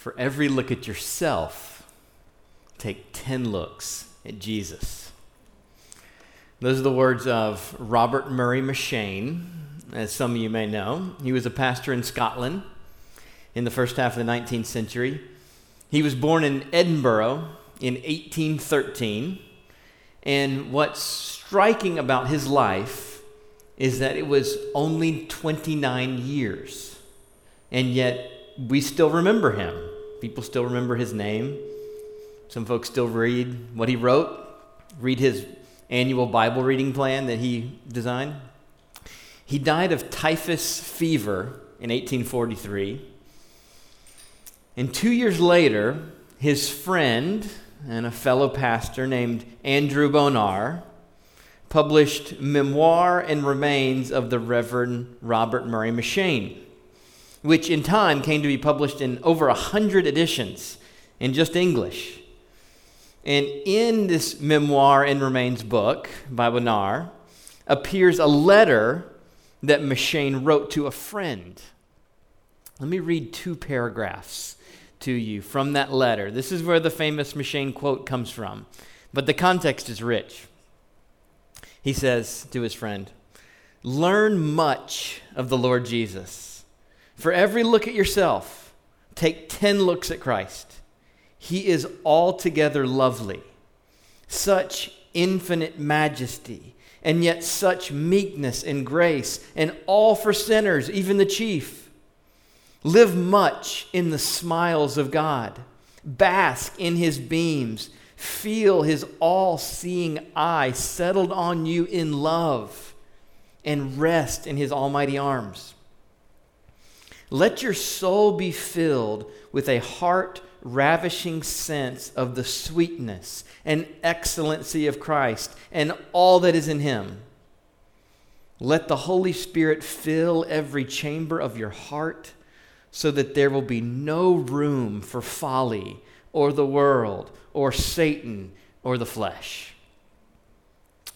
For every look at yourself, take 10 looks at Jesus. Those are the words of Robert Murray M'Cheyne, as some of you may know. He was a pastor in Scotland in the first half of the 19th century. He was born in Edinburgh in 1813. And what's striking about his life is that it was only 29 years. And yet, we still remember him. People still remember his name. Some folks still read what he wrote, read his annual Bible reading plan that he designed. He died of typhus fever in 1843. And two years later, his friend and a fellow pastor named Andrew Bonar published Memoir and Remains of the Reverend Robert Murray M'Cheyne which in time came to be published in over a hundred editions in just English. And in this memoir and remains book by Bonar appears a letter that M'Cheyne wrote to a friend. Let me read two paragraphs to you from that letter. This is where the famous M'Cheyne quote comes from, but the context is rich. He says to his friend, Learn much of the Lord Jesus for every look at yourself, take 10 looks at Christ. He is altogether lovely, such infinite majesty, and yet such meekness and grace, and all for sinners, even the chief. Live much in the smiles of God, bask in his beams, feel his all seeing eye settled on you in love, and rest in his almighty arms. Let your soul be filled with a heart ravishing sense of the sweetness and excellency of Christ and all that is in him. Let the Holy Spirit fill every chamber of your heart so that there will be no room for folly or the world or Satan or the flesh.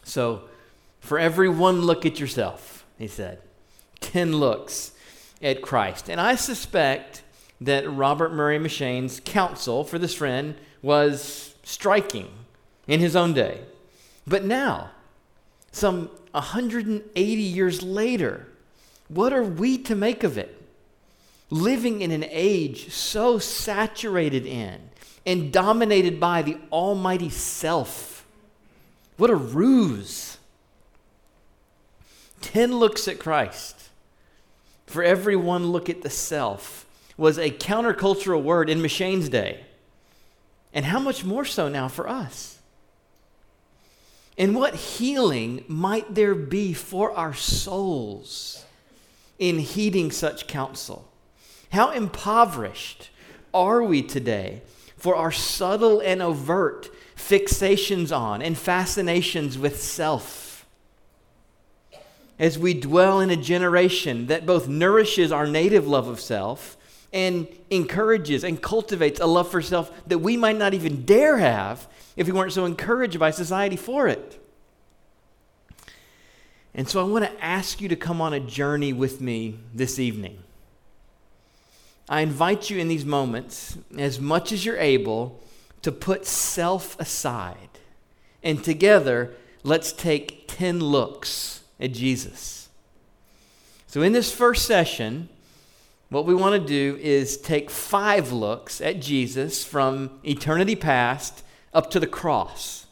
So, for every one look at yourself, he said, 10 looks at Christ. And I suspect that Robert Murray M'Cheyne's counsel for this friend was striking in his own day. But now, some 180 years later, what are we to make of it? Living in an age so saturated in and dominated by the almighty self. What a ruse. 10 looks at Christ for every one look at the self was a countercultural word in M'Cheyne's day. And how much more so now for us? And what healing might there be for our souls in heeding such counsel? How impoverished are we today for our subtle and overt fixations on and fascinations with self? As we dwell in a generation that both nourishes our native love of self and encourages and cultivates a love for self that we might not even dare have if we weren't so encouraged by society for it. And so I want to ask you to come on a journey with me this evening. I invite you in these moments, as much as you're able, to put self aside. And together, let's take 10 looks at Jesus. So, in this first session, what we want to do is take five looks at Jesus from eternity past up to the cross.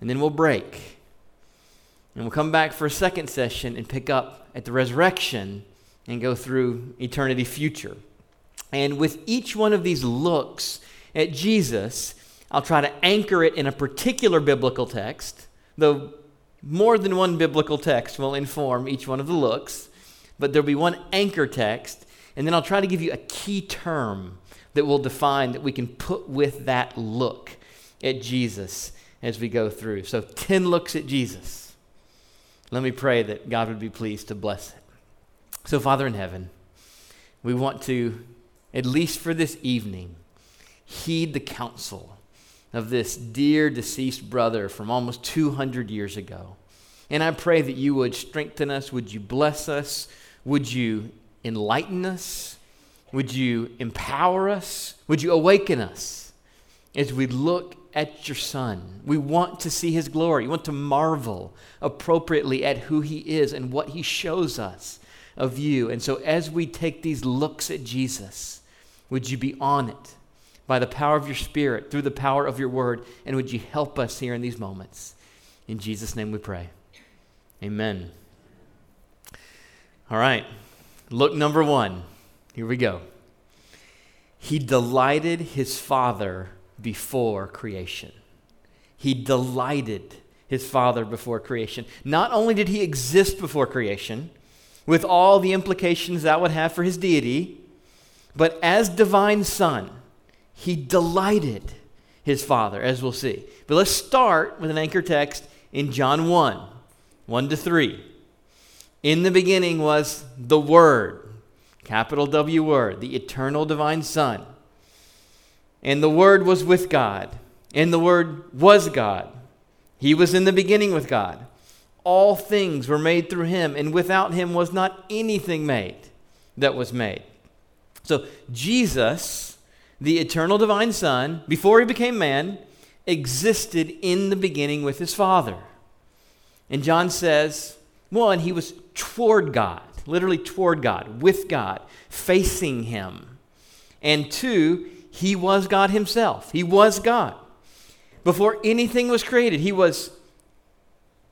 And then we'll break. And we'll come back for a second session and pick up at the resurrection and go through eternity future. And with each one of these looks at Jesus, I'll try to anchor it in a particular biblical text, though more than one biblical text will inform each one of the looks, but there'll be one anchor text, and then I'll try to give you a key term that will define that we can put with that look at Jesus as we go through. So, 10 looks at Jesus. Let me pray that God would be pleased to bless it. So, Father in heaven, we want to, at least for this evening, heed the counsel of this dear deceased brother from almost 200 years ago. And I pray that you would strengthen us. Would you bless us? Would you enlighten us? Would you empower us? Would you awaken us as we look at your Son? We want to see his glory. We want to marvel appropriately at who he is and what he shows us of you. And so, as we take these looks at Jesus, would you be on it by the power of your Spirit, through the power of your word? And would you help us here in these moments? In Jesus' name we pray. Amen. All right. Look number one. Here we go. He delighted his Father before creation. He delighted his Father before creation. Not only did he exist before creation, with all the implications that would have for his deity, but as divine Son, he delighted his Father, as we'll see. But let's start with an anchor text in John 1 1 to 3. In the beginning was the Word, capital W Word, the eternal divine Son. And the Word was with God, and the Word was God. He was in the beginning with God. All things were made through him, and without him was not anything made that was made. So, Jesus, the eternal divine Son, before he became man, existed in the beginning with his Father. And John says, one, he was toward God, literally toward God, with God, facing him. And two, he was God himself. He was God. Before anything was created, he was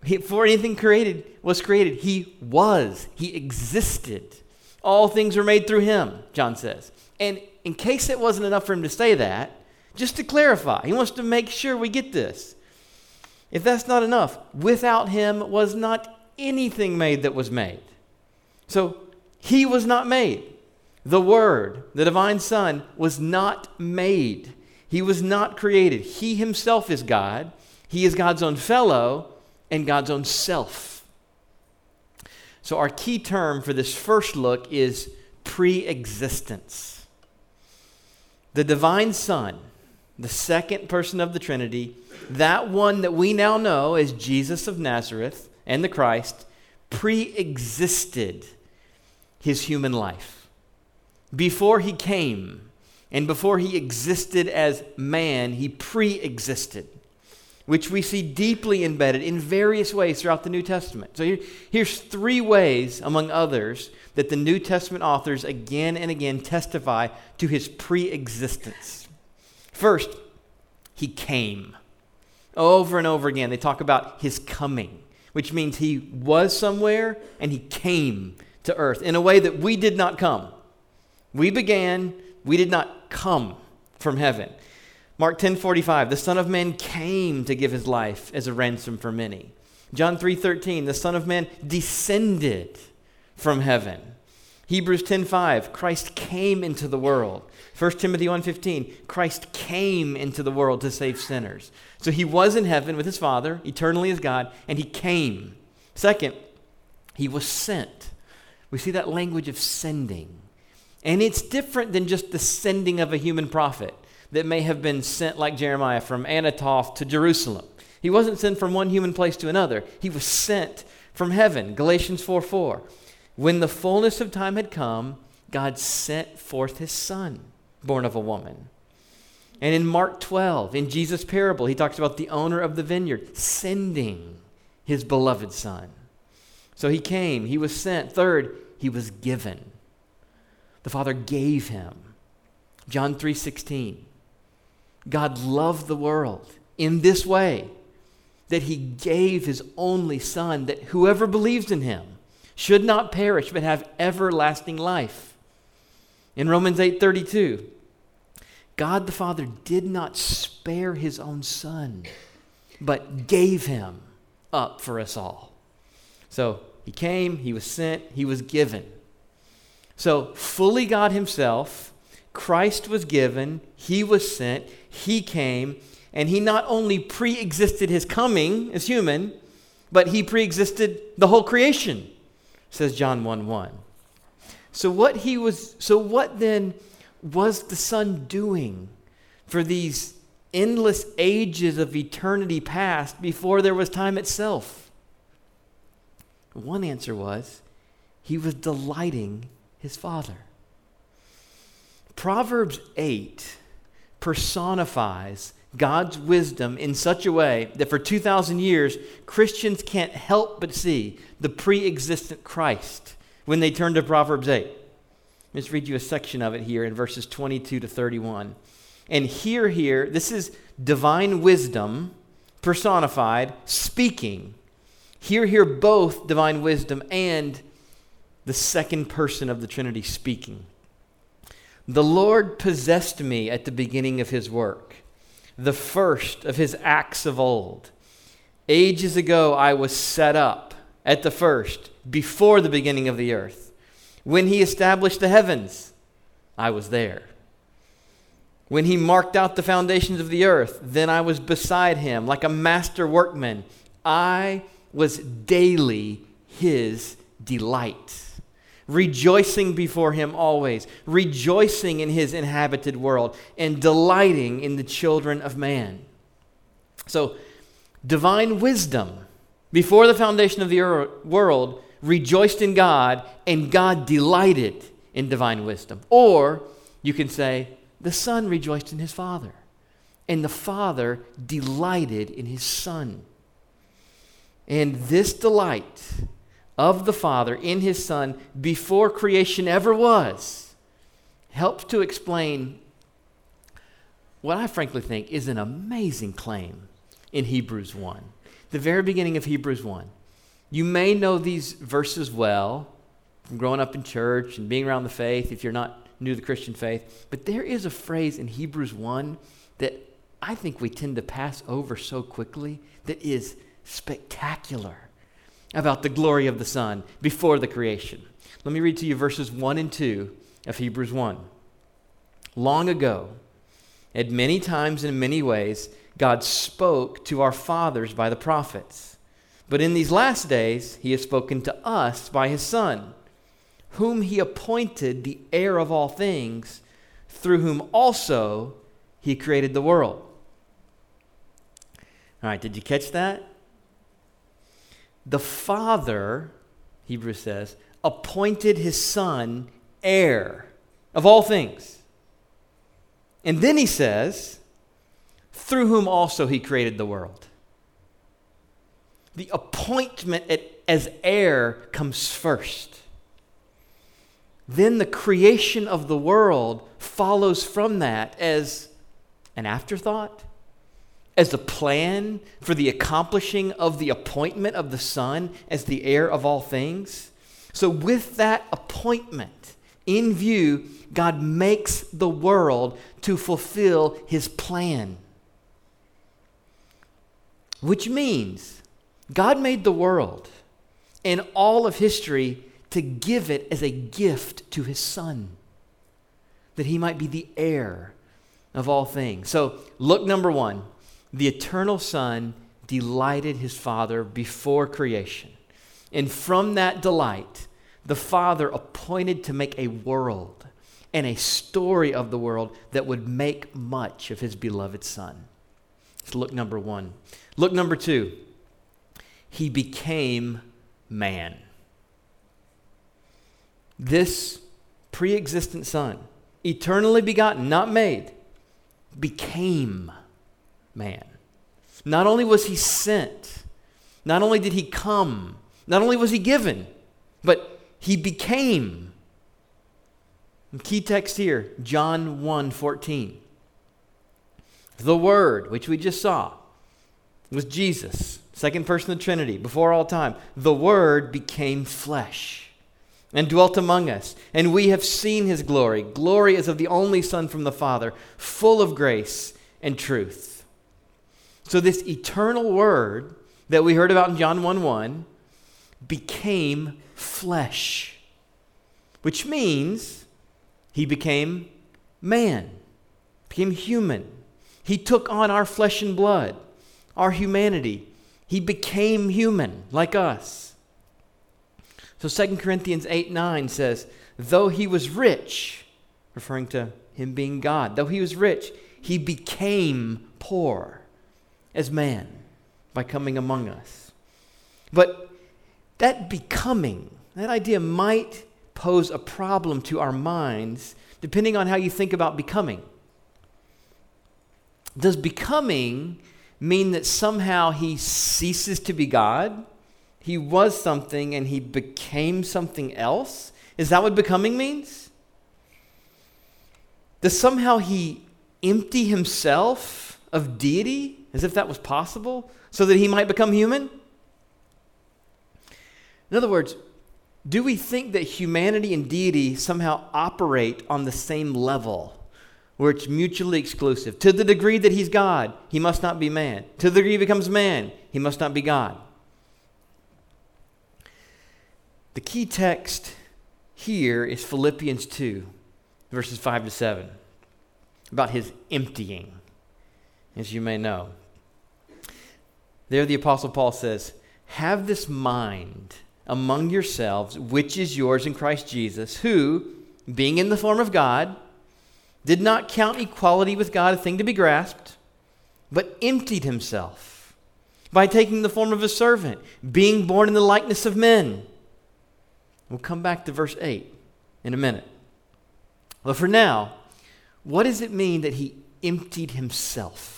before anything created was created, he was. He existed. All things were made through him, John says. And in case it wasn't enough for him to say that, just to clarify, he wants to make sure we get this. If that's not enough, without him was not anything made that was made. So he was not made. The Word, the divine Son, was not made. He was not created. He himself is God. He is God's own fellow and God's own self. So, our key term for this first look is pre existence. The divine Son, the second person of the Trinity, that one that we now know as Jesus of Nazareth and the Christ, pre existed his human life. Before he came and before he existed as man, he pre existed which we see deeply embedded in various ways throughout the New Testament. So here, here's three ways, among others, that the New Testament authors again and again testify to his pre existence. First, he came. Over and over again, they talk about his coming, which means he was somewhere and he came to earth in a way that we did not come. We began, we did not come from heaven. Mark 10:45, the Son of Man came to give his life as a ransom for many. John 3:13, the Son of Man descended from heaven. Hebrews 10:5, Christ came into the world. 1 Timothy 1:15, Christ came into the world to save sinners. So he was in heaven with his Father, eternally as God, and he came. Second, he was sent. We see that language of sending. And it's different than just the sending of a human prophet that may have been sent, like Jeremiah, from Anathoth to Jerusalem. He wasn't sent from one human place to another, he was sent from heaven. Galatians 4 4. When the fullness of time had come, God sent forth his son, born of a woman. And in Mark 12, in Jesus' parable, he talks about the owner of the vineyard sending his beloved son. So he came, he was sent. Third, he was given. The Father gave him. John 3:16. God loved the world in this way that he gave his only son that whoever believes in him should not perish but have everlasting life. In Romans 8:32, God the Father did not spare his own son but gave him up for us all. So, he came, he was sent, he was given. So, fully God himself, Christ was given, he was sent, he came, and he not only pre existed his coming as human, but he pre existed the whole creation, says John 1 1. So what he was so what then was the Son doing for these endless ages of eternity past before there was time itself? One answer was he was delighting his Father. Proverbs 8 personifies God's wisdom in such a way that for 2,000 years, Christians can't help but see the pre existent Christ when they turn to Proverbs 8. Let's read you a section of it here in verses 22 to 31. And here, here, this is divine wisdom personified, speaking. Here, here, both divine wisdom and the second person of the Trinity speaking. The Lord possessed me at the beginning of his work, the first of his acts of old. Ages ago, I was set up at the first, before the beginning of the earth. When he established the heavens, I was there. When he marked out the foundations of the earth, then I was beside him like a master workman. I was daily his delight rejoicing before him always, rejoicing in his inhabited world, and delighting in the children of man. So, divine wisdom, before the foundation of the world, rejoiced in God, and God delighted in divine wisdom. Or you can say, the Son rejoiced in his Father, and the Father delighted in his Son. And this delight, of the Father in his Son before creation ever was helps to explain what I frankly think is an amazing claim in Hebrews 1. The very beginning of Hebrews 1. You may know these verses well from growing up in church and being around the faith if you're not new to the Christian faith, but there is a phrase in Hebrews 1 that I think we tend to pass over so quickly that is spectacular about the glory of the Son before the creation. Let me read to you verses 1 and 2 of Hebrews 1. Long ago, at many times and in many ways, God spoke to our fathers by the prophets. But in these last days, he has spoken to us by his Son, whom he appointed the heir of all things, through whom also he created the world. All right, did you catch that? The Father, Hebrews says, appointed his Son heir of all things. And then he says, through whom also he created the world. The appointment as heir comes first. Then the creation of the world follows from that as an afterthought as a plan for the accomplishing of the appointment of the Son as the heir of all things. So, with that appointment in view, God makes the world to fulfill his plan. Which means God made the world and all of history to give it as a gift to his Son, that he might be the heir of all things. So, look number one the eternal Son delighted his Father before creation. And from that delight, the Father appointed to make a world and a story of the world that would make much of his beloved Son. So look number one. Look number two. He became man. This pre existent Son, eternally begotten, not made, became man. Not only was he sent, not only did he come, not only was he given, but he became. key text here, John 1 14. The Word, which we just saw, was Jesus, second person of the Trinity, before all time. The Word became flesh and dwelt among us, and we have seen his glory. Glory as of the only Son from the Father, full of grace and truth. So, this eternal word that we heard about in John 1 1 became flesh, which means he became man, became human. He took on our flesh and blood, our humanity. He became human like us. So 2 Corinthians 8 9 says, Though he was rich, referring to him being God, though he was rich, he became poor as man by coming among us. But that becoming, that idea might pose a problem to our minds depending on how you think about becoming. Does becoming mean that somehow he ceases to be God? He was something and he became something else? Is that what becoming means? Does somehow he empty himself of deity, as if that was possible, so that he might become human? In other words, do we think that humanity and deity somehow operate on the same level? where it's mutually exclusive. To the degree that he's God, he must not be man. To the degree he becomes man, he must not be God. The key text here is Philippians 2, verses 5 to 7, about his emptying, as you may know. There, the Apostle Paul says, Have this mind among yourselves, which is yours in Christ Jesus, who, being in the form of God, did not count equality with God a thing to be grasped, but emptied himself by taking the form of a servant, being born in the likeness of men. We'll come back to verse 8 in a minute. But for now, what does it mean that he emptied himself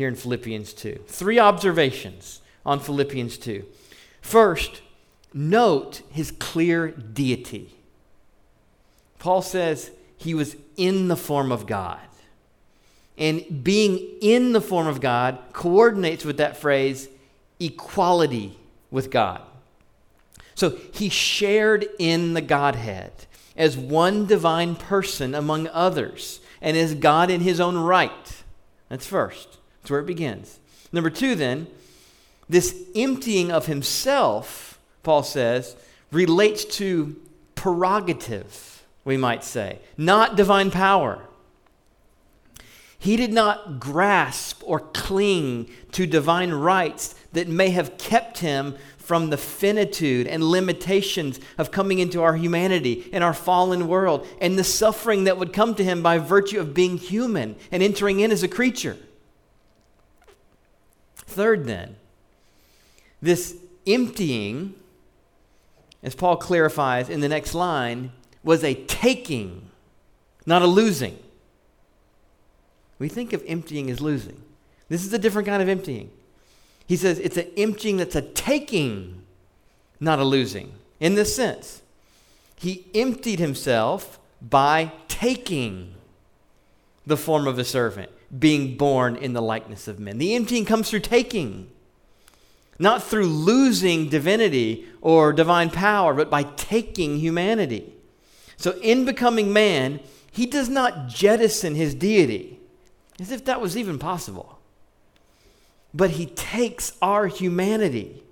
here in Philippians 2? Three observations on Philippians 2. First, note his clear deity. Paul says, he was in the form of God. And being in the form of God coordinates with that phrase, equality with God. So he shared in the Godhead as one divine person among others and as God in his own right. That's first. That's where it begins. Number two, then, this emptying of himself, Paul says, relates to prerogative we might say, not divine power. He did not grasp or cling to divine rights that may have kept him from the finitude and limitations of coming into our humanity and our fallen world and the suffering that would come to him by virtue of being human and entering in as a creature. Third, then, this emptying, as Paul clarifies in the next line, was a taking, not a losing. We think of emptying as losing. This is a different kind of emptying. He says it's an emptying that's a taking, not a losing. In this sense, he emptied himself by taking the form of a servant, being born in the likeness of men. The emptying comes through taking, not through losing divinity or divine power, but by taking humanity. So, in becoming man, he does not jettison his deity, as if that was even possible. But he takes our humanity,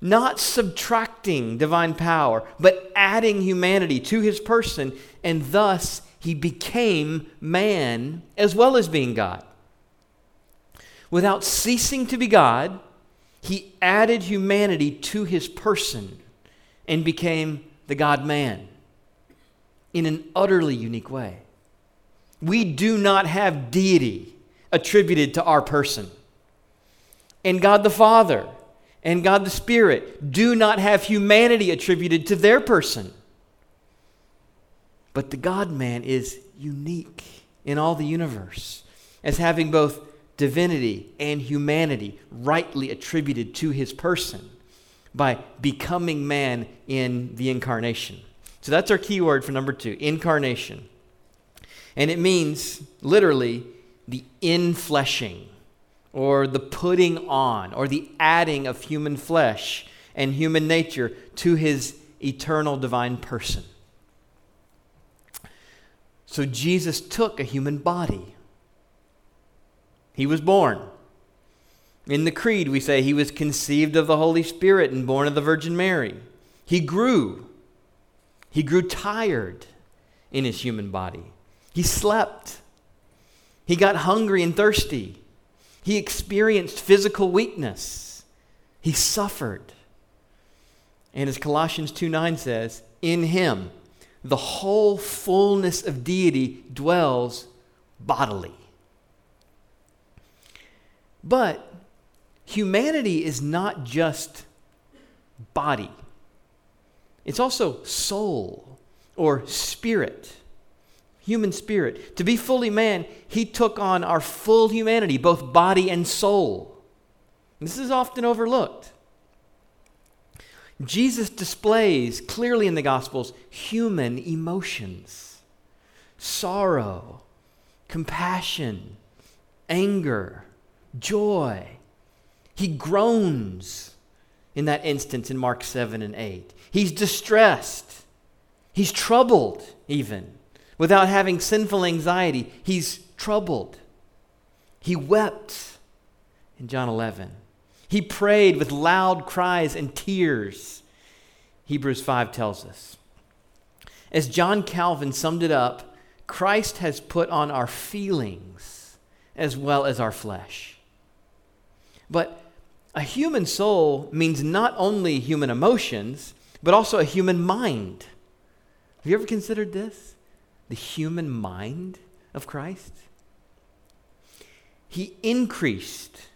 not subtracting divine power, but adding humanity to his person, and thus he became man as well as being God. Without ceasing to be God, he added humanity to his person and became the God man in an utterly unique way. We do not have deity attributed to our person. And God the Father and God the Spirit do not have humanity attributed to their person. But the God man is unique in all the universe as having both divinity and humanity rightly attributed to his person by becoming man in the incarnation. So that's our key word for number two incarnation. And it means literally the infleshing or the putting on or the adding of human flesh and human nature to his eternal divine person. So Jesus took a human body. He was born. In the Creed, we say he was conceived of the Holy Spirit and born of the Virgin Mary. He grew. He grew tired in his human body. He slept. He got hungry and thirsty. He experienced physical weakness. He suffered. And as Colossians 2 9 says, in him the whole fullness of deity dwells bodily. But humanity is not just body. It's also soul or spirit. human spirit. To be fully man, he took on our full humanity, both body and soul. This is often overlooked. Jesus displays clearly in the Gospels human emotions sorrow, compassion, anger, joy. He groans in that instance in Mark 7 and 8. He's distressed. He's troubled, even. Without having sinful anxiety, he's troubled. He wept in John 11. He prayed with loud cries and tears, Hebrews 5 tells us. As John Calvin summed it up, Christ has put on our feelings as well as our flesh. But a human soul means not only human emotions, but also a human mind. Have you ever considered this? The human mind of Christ? He increased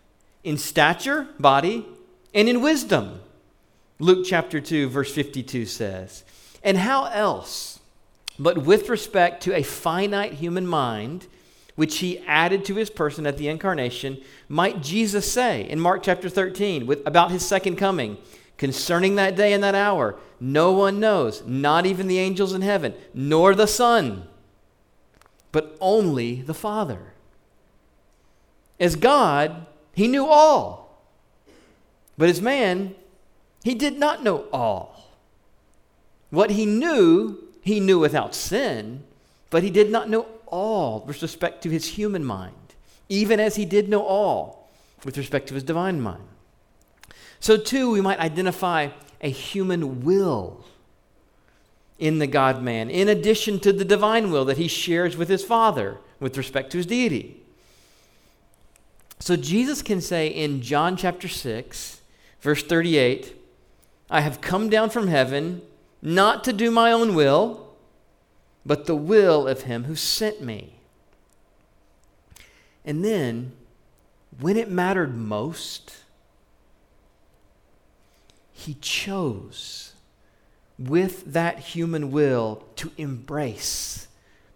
in stature, body, and in wisdom. Luke chapter 2, verse 52 says. And how else, but with respect to a finite human mind, which he added to his person at the incarnation, might Jesus say in Mark chapter 13 with, about his second coming, concerning that day and that hour, no one knows, not even the angels in heaven, nor the Son, but only the Father. As God, he knew all. But as man, he did not know all. What he knew, he knew without sin, but he did not know all with respect to his human mind, even as he did know all with respect to his divine mind. So, too, we might identify a human will in the God man, in addition to the divine will that he shares with his Father with respect to his deity. So Jesus can say in John chapter 6, verse 38, I have come down from heaven not to do my own will, but the will of him who sent me. And then, when it mattered most, he chose with that human will to embrace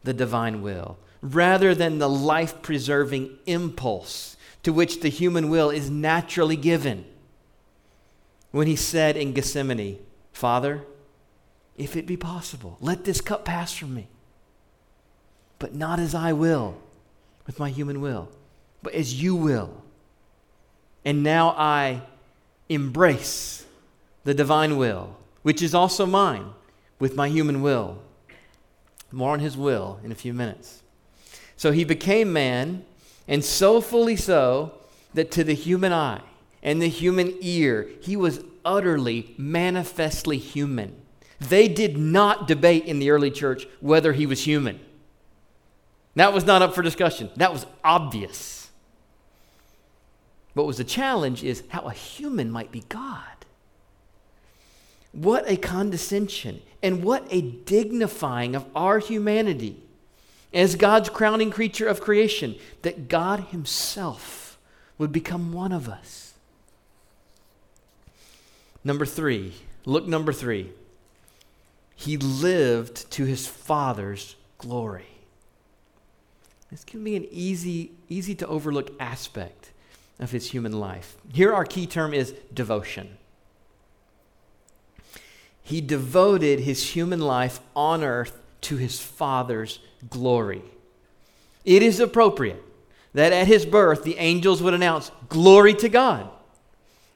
the divine will rather than the life preserving impulse to which the human will is naturally given. When he said in Gethsemane, Father, if it be possible, let this cup pass from me. But not as I will, with my human will, but as you will. And now I embrace the divine will, which is also mine, with my human will. More on his will in a few minutes. So he became man and so fully so that to the human eye and the human ear, he was utterly, manifestly human. They did not debate in the early church whether he was human. That was not up for discussion. That was obvious. What was the challenge is how a human might be God. What a condescension and what a dignifying of our humanity as God's crowning creature of creation, that God Himself would become one of us. Number three, look, number three. He lived to His Father's glory. This can be an easy, easy to overlook aspect of his human life. Here, our key term is devotion. He devoted his human life on earth to his Father's glory. It is appropriate that at his birth the angels would announce, Glory to God.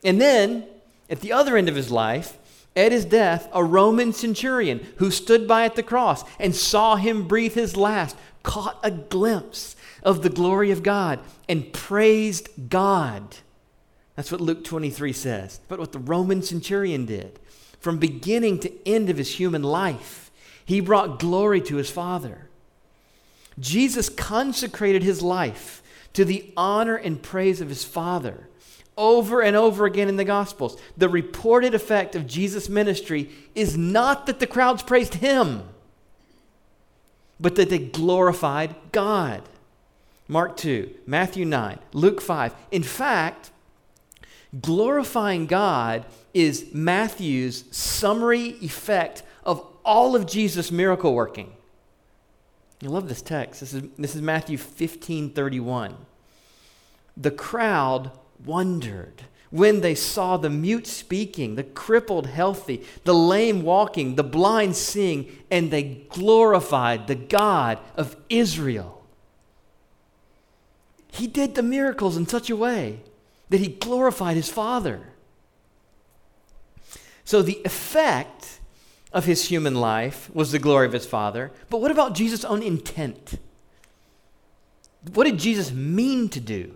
And then, at the other end of his life, at his death, a Roman centurion who stood by at the cross and saw him breathe his last caught a glimpse of the glory of God and praised God. That's what Luke 23 says. But what the Roman centurion did from beginning to end of his human life, he brought glory to his Father. Jesus consecrated his life to the honor and praise of his Father over and over again in the Gospels. The reported effect of Jesus' ministry is not that the crowds praised him, but that they glorified God. Mark 2, Matthew 9, Luke 5. In fact, glorifying God is Matthew's summary effect all of Jesus' miracle working. I love this text. This is, this is Matthew 15 31. The crowd wondered when they saw the mute speaking, the crippled healthy, the lame walking, the blind seeing, and they glorified the God of Israel. He did the miracles in such a way that he glorified his Father. So the effect of his human life was the glory of his Father. But what about Jesus' own intent? What did Jesus mean to do?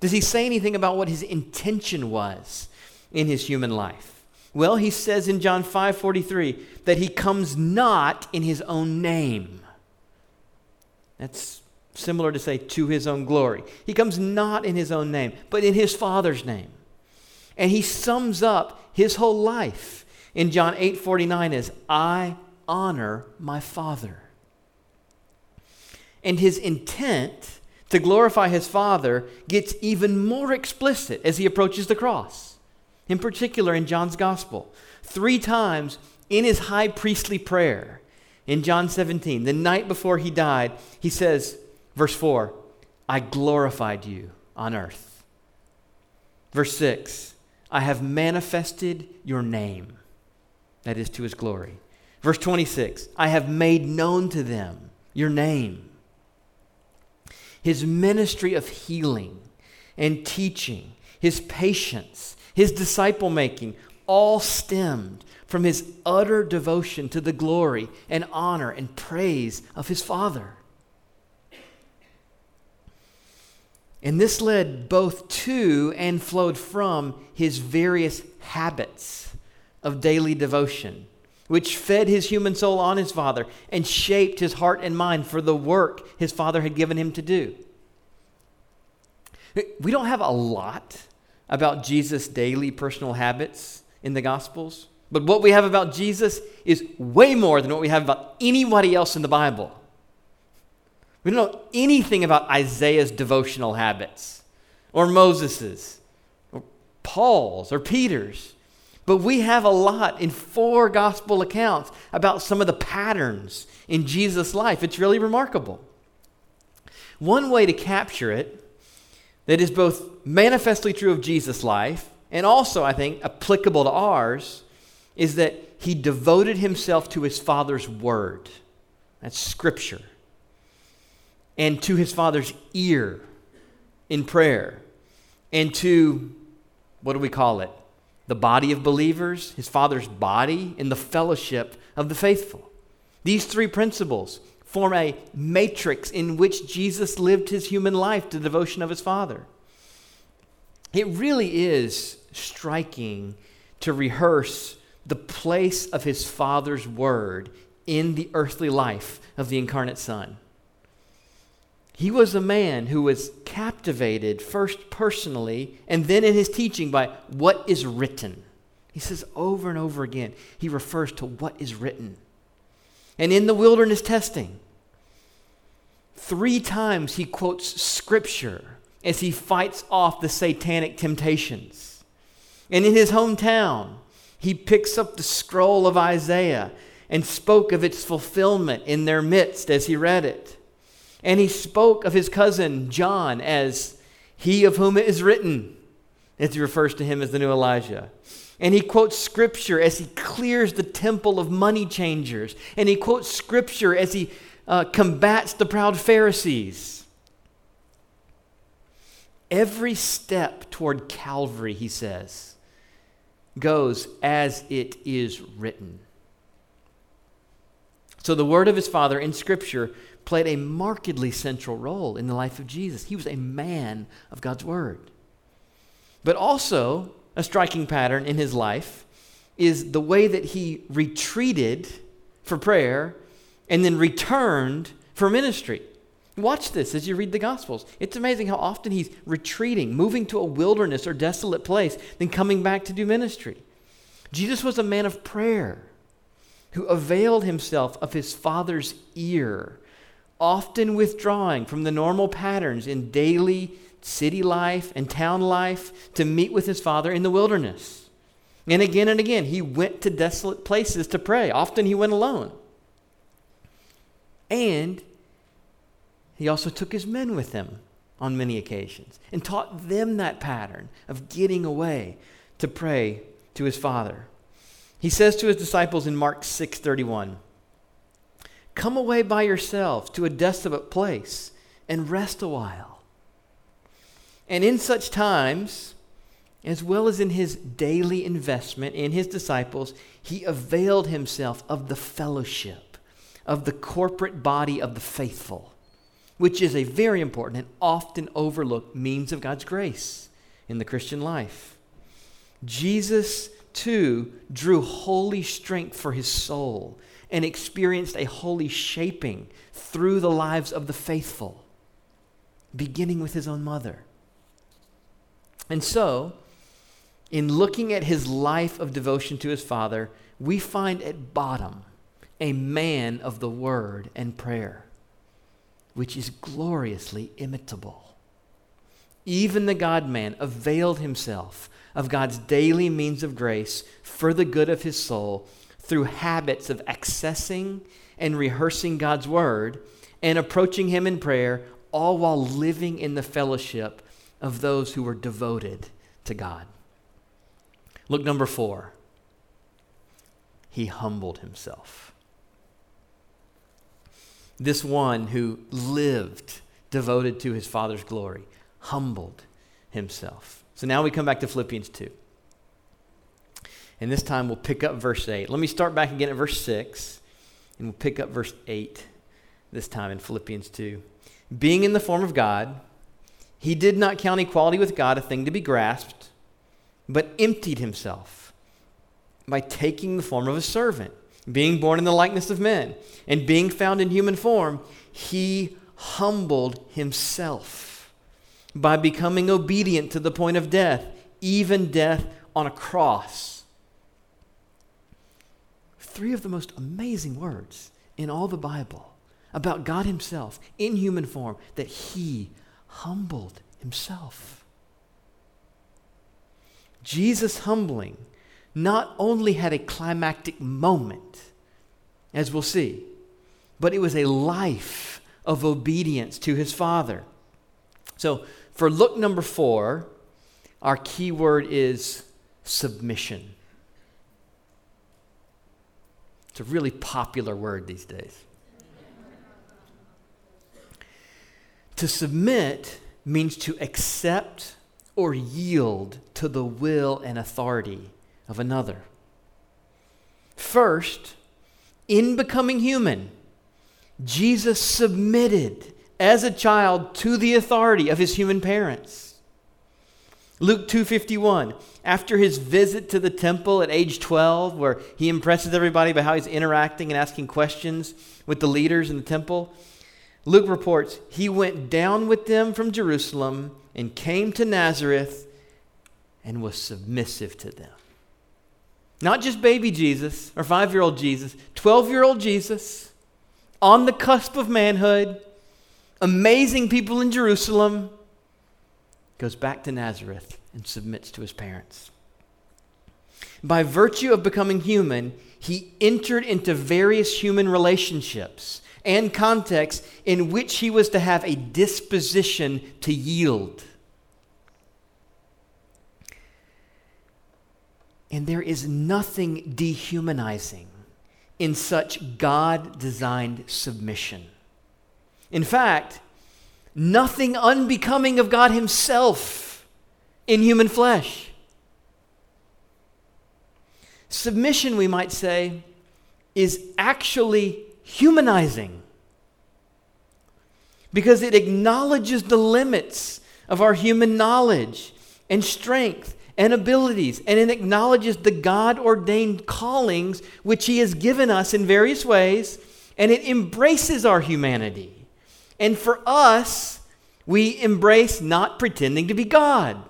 Does he say anything about what his intention was in his human life? Well, he says in John 5:43 that he comes not in his own name. That's similar to say to his own glory. He comes not in his own name, but in his Father's name. And he sums up his whole life in John 8:49 as I honor my Father. And his intent to glorify his Father gets even more explicit as he approaches the cross. In particular, in John's Gospel, three times in his high priestly prayer in John 17, the night before he died, he says, verse 4, I glorified you on earth. Verse 6, I have manifested your name, that is to his glory. Verse 26, I have made known to them your name his ministry of healing and teaching, his patience, his disciple making, all stemmed from his utter devotion to the glory and honor and praise of his Father. And this led both to and flowed from his various habits of daily devotion, which fed his human soul on his Father and shaped his heart and mind for the work his Father had given him to do. We don't have a lot about Jesus' daily personal habits in the Gospels, but what we have about Jesus is way more than what we have about anybody else in the Bible. We don't know anything about Isaiah's devotional habits, or Moses's, or Paul's, or Peter's. But we have a lot in four gospel accounts about some of the patterns in Jesus' life. It's really remarkable. One way to capture it that is both manifestly true of Jesus' life and also, I think, applicable to ours is that he devoted himself to his Father's word. That's scripture. And to his Father's ear in prayer. And to, what do we call it? The body of believers, his Father's body, in the fellowship of the faithful. These three principles form a matrix in which Jesus lived his human life to the devotion of his Father. It really is striking to rehearse the place of his Father's word in the earthly life of the incarnate Son. He was a man who was captivated first personally and then in his teaching by what is written. He says over and over again, he refers to what is written. And in the wilderness testing, three times he quotes scripture as he fights off the satanic temptations. And in his hometown, he picks up the scroll of Isaiah and spoke of its fulfillment in their midst as he read it. And he spoke of his cousin John as he of whom it is written, as he refers to him as the new Elijah. And he quotes scripture as he clears the temple of money changers. And he quotes scripture as he uh, combats the proud Pharisees. Every step toward Calvary, he says, goes as it is written. So the word of his father in scripture played a markedly central role in the life of Jesus. He was a man of God's Word. But also, a striking pattern in his life is the way that he retreated for prayer and then returned for ministry. Watch this as you read the Gospels. It's amazing how often he's retreating, moving to a wilderness or desolate place, then coming back to do ministry. Jesus was a man of prayer who availed himself of his Father's ear often withdrawing from the normal patterns in daily city life and town life to meet with his father in the wilderness. And again and again, he went to desolate places to pray. Often he went alone. And he also took his men with him on many occasions and taught them that pattern of getting away to pray to his Father. He says to his disciples in Mark 6:31, "Come away by yourselves to a desolate place and rest a while." And in such times, as well as in his daily investment in his disciples, he availed himself of the fellowship of the corporate body of the faithful which is a very important and often overlooked means of God's grace in the Christian life. Jesus, too, drew holy strength for his soul and experienced a holy shaping through the lives of the faithful, beginning with his own mother. And so, in looking at his life of devotion to his Father, we find at bottom a man of the word and prayer which is gloriously imitable. Even the God man availed himself of God's daily means of grace for the good of his soul through habits of accessing and rehearsing God's word and approaching him in prayer, all while living in the fellowship of those who were devoted to God. Look, number four. He humbled himself this one who lived devoted to his Father's glory, humbled himself. So now we come back to Philippians 2. And this time we'll pick up verse 8. Let me start back again at verse 6, and we'll pick up verse 8 this time in Philippians 2. Being in the form of God, he did not count equality with God a thing to be grasped, but emptied himself by taking the form of a servant being born in the likeness of men, and being found in human form, he humbled himself by becoming obedient to the point of death, even death on a cross. Three of the most amazing words in all the Bible about God Himself in human form that He humbled Himself. Jesus humbling not only had a climactic moment, as we'll see, but it was a life of obedience to his Father. So, for look number four, our key word is submission. It's a really popular word these days. to submit means to accept or yield to the will and authority of another. First, in becoming human, Jesus submitted as a child to the authority of his human parents. Luke 2:51 after his visit to the temple at age 12 where he impresses everybody by how he's interacting and asking questions with the leaders in the temple Luke reports he went down with them from Jerusalem and came to Nazareth and was submissive to them. Not just baby Jesus or five year old Jesus, 12 year old Jesus, on the cusp of manhood, amazing people in Jerusalem, goes back to Nazareth and submits to his parents. By virtue of becoming human, he entered into various human relationships and contexts in which he was to have a disposition to yield. And there is nothing dehumanizing in such God designed submission. In fact, nothing unbecoming of God Himself in human flesh. Submission, we might say, is actually humanizing because it acknowledges the limits of our human knowledge and strength and abilities, and it acknowledges the God ordained callings which He has given us in various ways, and it embraces our humanity. And for us, we embrace not pretending to be God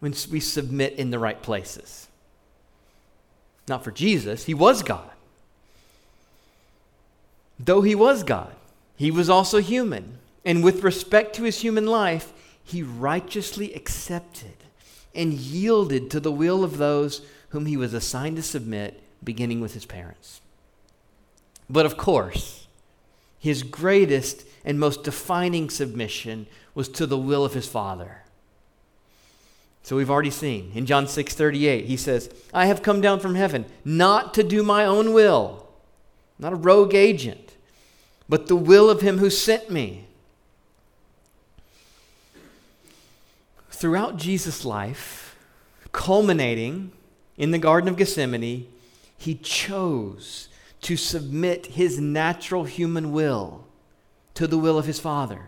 when we submit in the right places. Not for Jesus, He was God. Though He was God, He was also human. And with respect to His human life, he righteously accepted and yielded to the will of those whom he was assigned to submit, beginning with his parents. But of course, his greatest and most defining submission was to the will of his Father. So we've already seen in John 6 38, he says, I have come down from heaven not to do my own will, not a rogue agent, but the will of him who sent me. Throughout Jesus' life, culminating in the Garden of Gethsemane, he chose to submit his natural human will to the will of his Father.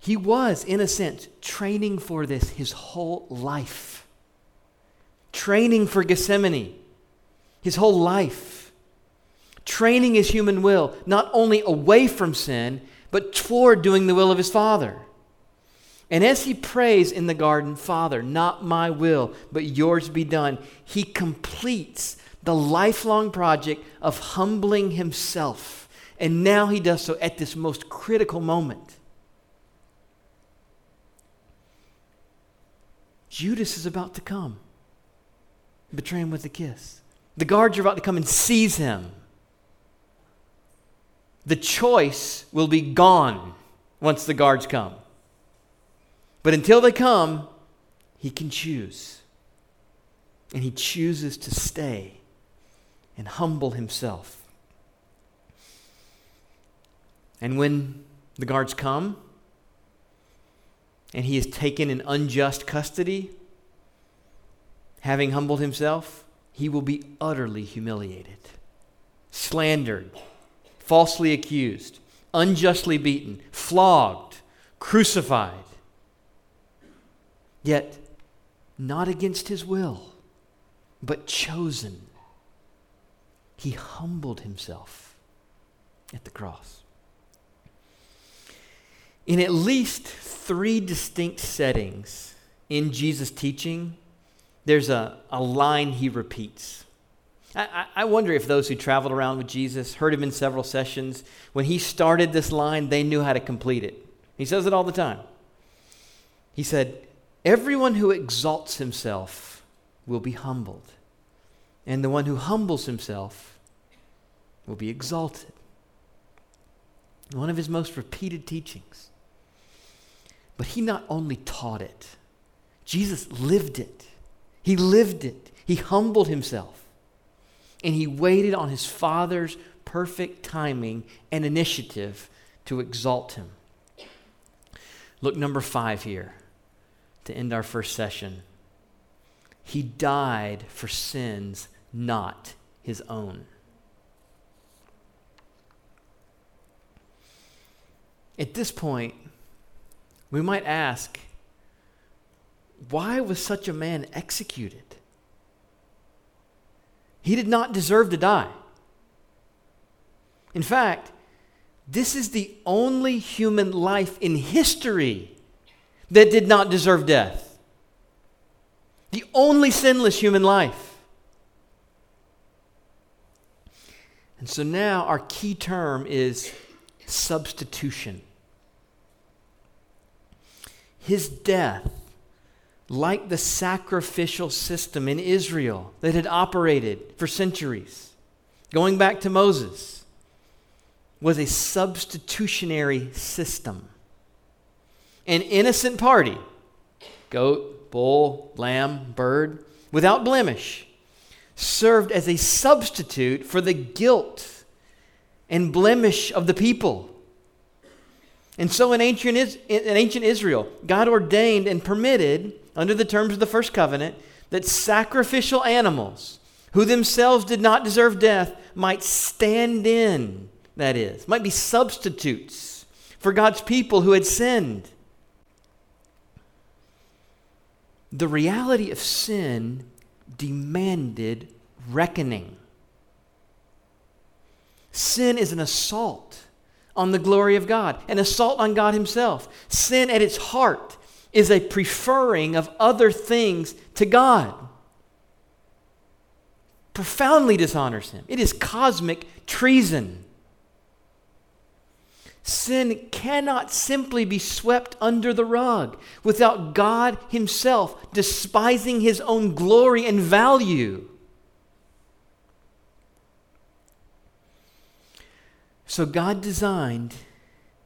He was, in a sense, training for this his whole life. Training for Gethsemane his whole life. Training his human will, not only away from sin, but toward doing the will of his Father. And as he prays in the garden, Father, not my will, but yours be done, he completes the lifelong project of humbling himself. And now he does so at this most critical moment. Judas is about to come, betray him with a kiss. The guards are about to come and seize him. The choice will be gone once the guards come. But until they come, he can choose. And he chooses to stay and humble himself. And when the guards come and he is taken in unjust custody, having humbled himself, he will be utterly humiliated, slandered, falsely accused, unjustly beaten, flogged, crucified. Yet, not against his will, but chosen he humbled himself at the cross. In at least three distinct settings in Jesus' teaching, there's a, a line he repeats. I, I wonder if those who traveled around with Jesus heard him in several sessions. When he started this line, they knew how to complete it. He says it all the time. He said, Everyone who exalts himself will be humbled, and the one who humbles himself will be exalted. One of his most repeated teachings. But he not only taught it, Jesus lived it. He lived it. He humbled himself. And he waited on his Father's perfect timing and initiative to exalt him. Look, number five here to end our first session. He died for sins not his own. At this point, we might ask, why was such a man executed? He did not deserve to die. In fact, this is the only human life in history that did not deserve death. The only sinless human life. And so now our key term is substitution. His death, like the sacrificial system in Israel that had operated for centuries, going back to Moses, was a substitutionary system. An innocent party, goat, bull, lamb, bird, without blemish, served as a substitute for the guilt and blemish of the people. And so in ancient, in ancient Israel, God ordained and permitted, under the terms of the first covenant, that sacrificial animals, who themselves did not deserve death, might stand in, that is, might be substitutes for God's people who had sinned. The reality of sin demanded reckoning. Sin is an assault on the glory of God, an assault on God Himself. Sin at its heart is a preferring of other things to God. Profoundly dishonors Him. It is cosmic treason. Sin cannot simply be swept under the rug without God Himself despising His own glory and value. So God designed,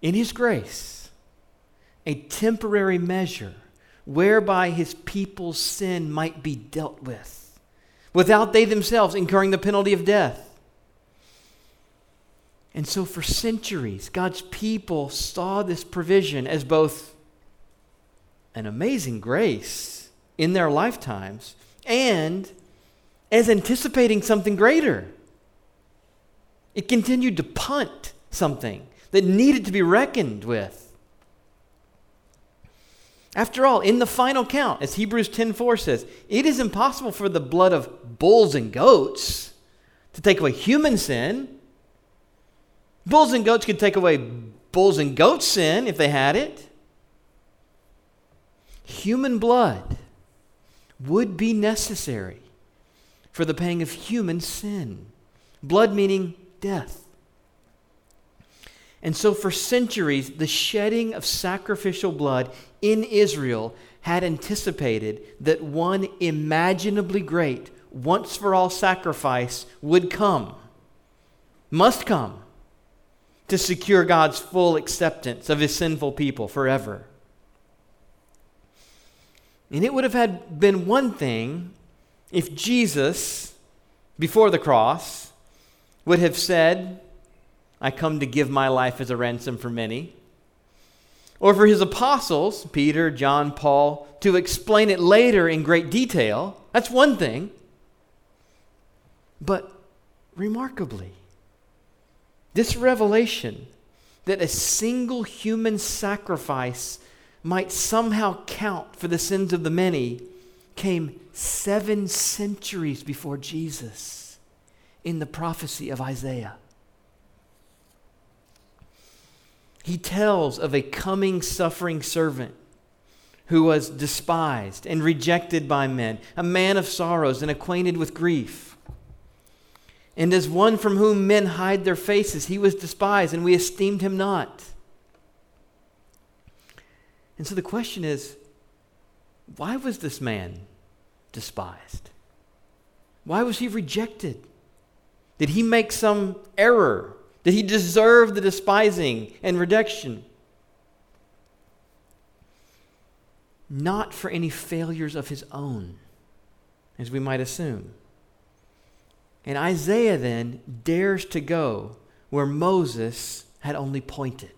in His grace, a temporary measure whereby His people's sin might be dealt with, without they themselves incurring the penalty of death. And so, for centuries, God's people saw this provision as both an amazing grace in their lifetimes and as anticipating something greater. It continued to punt something that needed to be reckoned with. After all, in the final count, as Hebrews 10:4 says, it is impossible for the blood of bulls and goats to take away human sin. Bulls and goats could take away bulls and goats' sin if they had it. Human blood would be necessary for the paying of human sin. Blood meaning death. And so, for centuries, the shedding of sacrificial blood in Israel had anticipated that one imaginably great, once for all sacrifice would come, must come, to secure God's full acceptance of his sinful people forever. And it would have had been one thing if Jesus, before the cross, would have said, I come to give my life as a ransom for many. Or for his apostles, Peter, John, Paul, to explain it later in great detail, that's one thing. But remarkably, this revelation that a single human sacrifice might somehow count for the sins of the many came seven centuries before Jesus in the prophecy of Isaiah. He tells of a coming suffering servant who was despised and rejected by men, a man of sorrows and acquainted with grief. And as one from whom men hide their faces, he was despised, and we esteemed him not. And so the question is why was this man despised? Why was he rejected? Did he make some error? Did he deserve the despising and rejection? Not for any failures of his own, as we might assume. And Isaiah then dares to go where Moses had only pointed.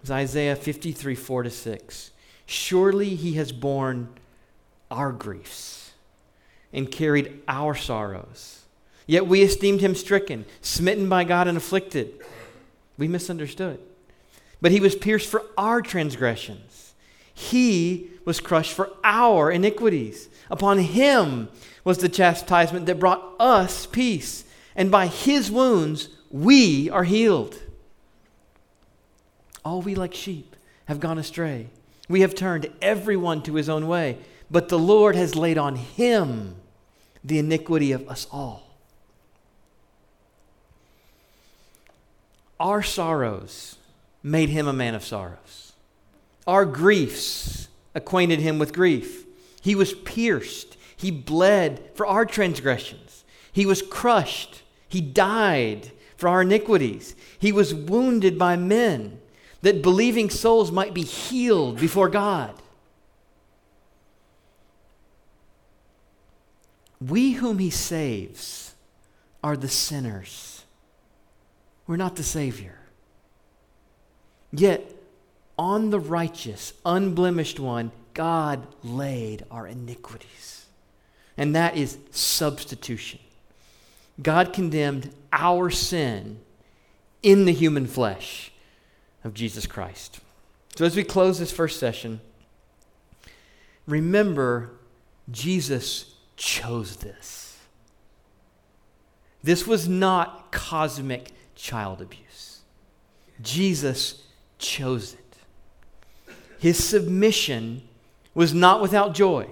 It's Isaiah 53 4 to 6. Surely he has borne our griefs and carried our sorrows. Yet we esteemed him stricken, smitten by God, and afflicted. We misunderstood. But he was pierced for our transgressions, he was crushed for our iniquities. Upon him was the chastisement that brought us peace, and by his wounds we are healed. All we like sheep have gone astray. We have turned everyone to his own way, but the Lord has laid on him the iniquity of us all. Our sorrows made him a man of sorrows. Our griefs acquainted him with grief. He was pierced. He bled for our transgressions. He was crushed. He died for our iniquities. He was wounded by men that believing souls might be healed before God. We whom he saves are the sinners. We're not the Savior. Yet, on the righteous, unblemished one, God laid our iniquities. And that is substitution. God condemned our sin in the human flesh of Jesus Christ. So, as we close this first session, remember Jesus chose this. This was not cosmic child abuse. Jesus chose it. His submission was not without joy.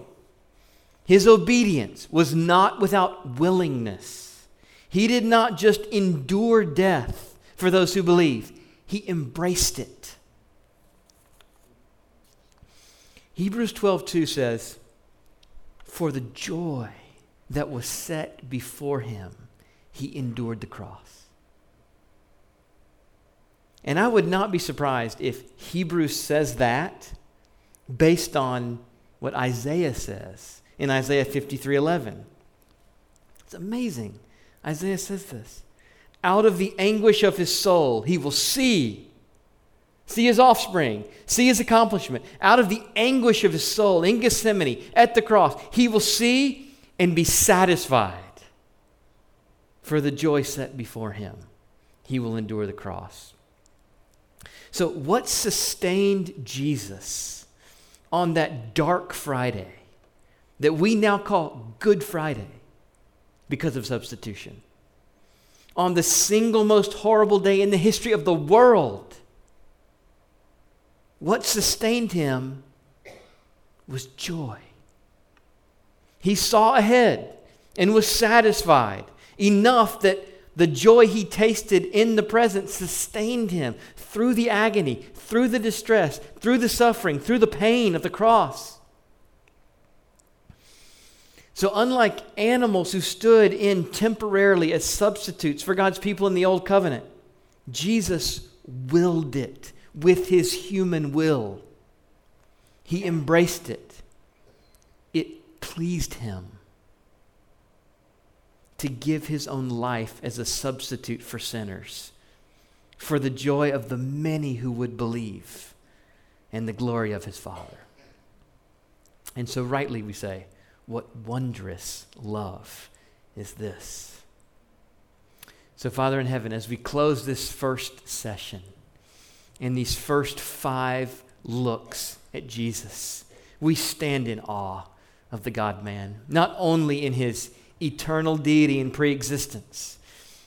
His obedience was not without willingness. He did not just endure death for those who believe, he embraced it. Hebrews 12:2 says, "For the joy that was set before him, he endured the cross." And I would not be surprised if Hebrews says that based on what Isaiah says in Isaiah 53 11. It's amazing. Isaiah says this. Out of the anguish of his soul, he will see, see his offspring, see his accomplishment. Out of the anguish of his soul in Gethsemane at the cross, he will see and be satisfied for the joy set before him. He will endure the cross. So, what sustained Jesus on that dark Friday that we now call Good Friday because of substitution? On the single most horrible day in the history of the world, what sustained him was joy. He saw ahead and was satisfied enough that the joy he tasted in the present sustained him through the agony, through the distress, through the suffering, through the pain of the cross. So, unlike animals who stood in temporarily as substitutes for God's people in the Old Covenant, Jesus willed it with his human will. He embraced it, it pleased him to give his own life as a substitute for sinners, for the joy of the many who would believe and the glory of his Father. And so, rightly, we say, what wondrous love is this? So, Father in heaven, as we close this first session, in these first five looks at Jesus, we stand in awe of the God man, not only in his eternal deity and preexistence,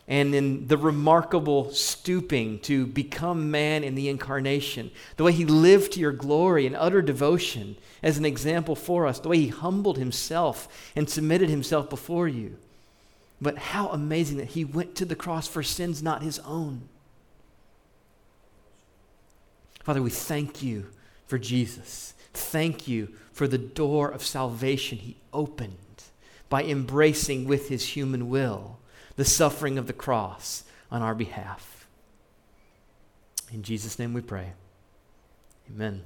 and in the remarkable stooping to become man in the incarnation, the way he lived to your glory in utter devotion as an example for us, the way he humbled himself and submitted himself before you. But how amazing that he went to the cross for sins not his own. Father, we thank you for Jesus. Thank you for the door of salvation he opened by embracing with his human will the suffering of the cross on our behalf. In Jesus' name we pray. Amen.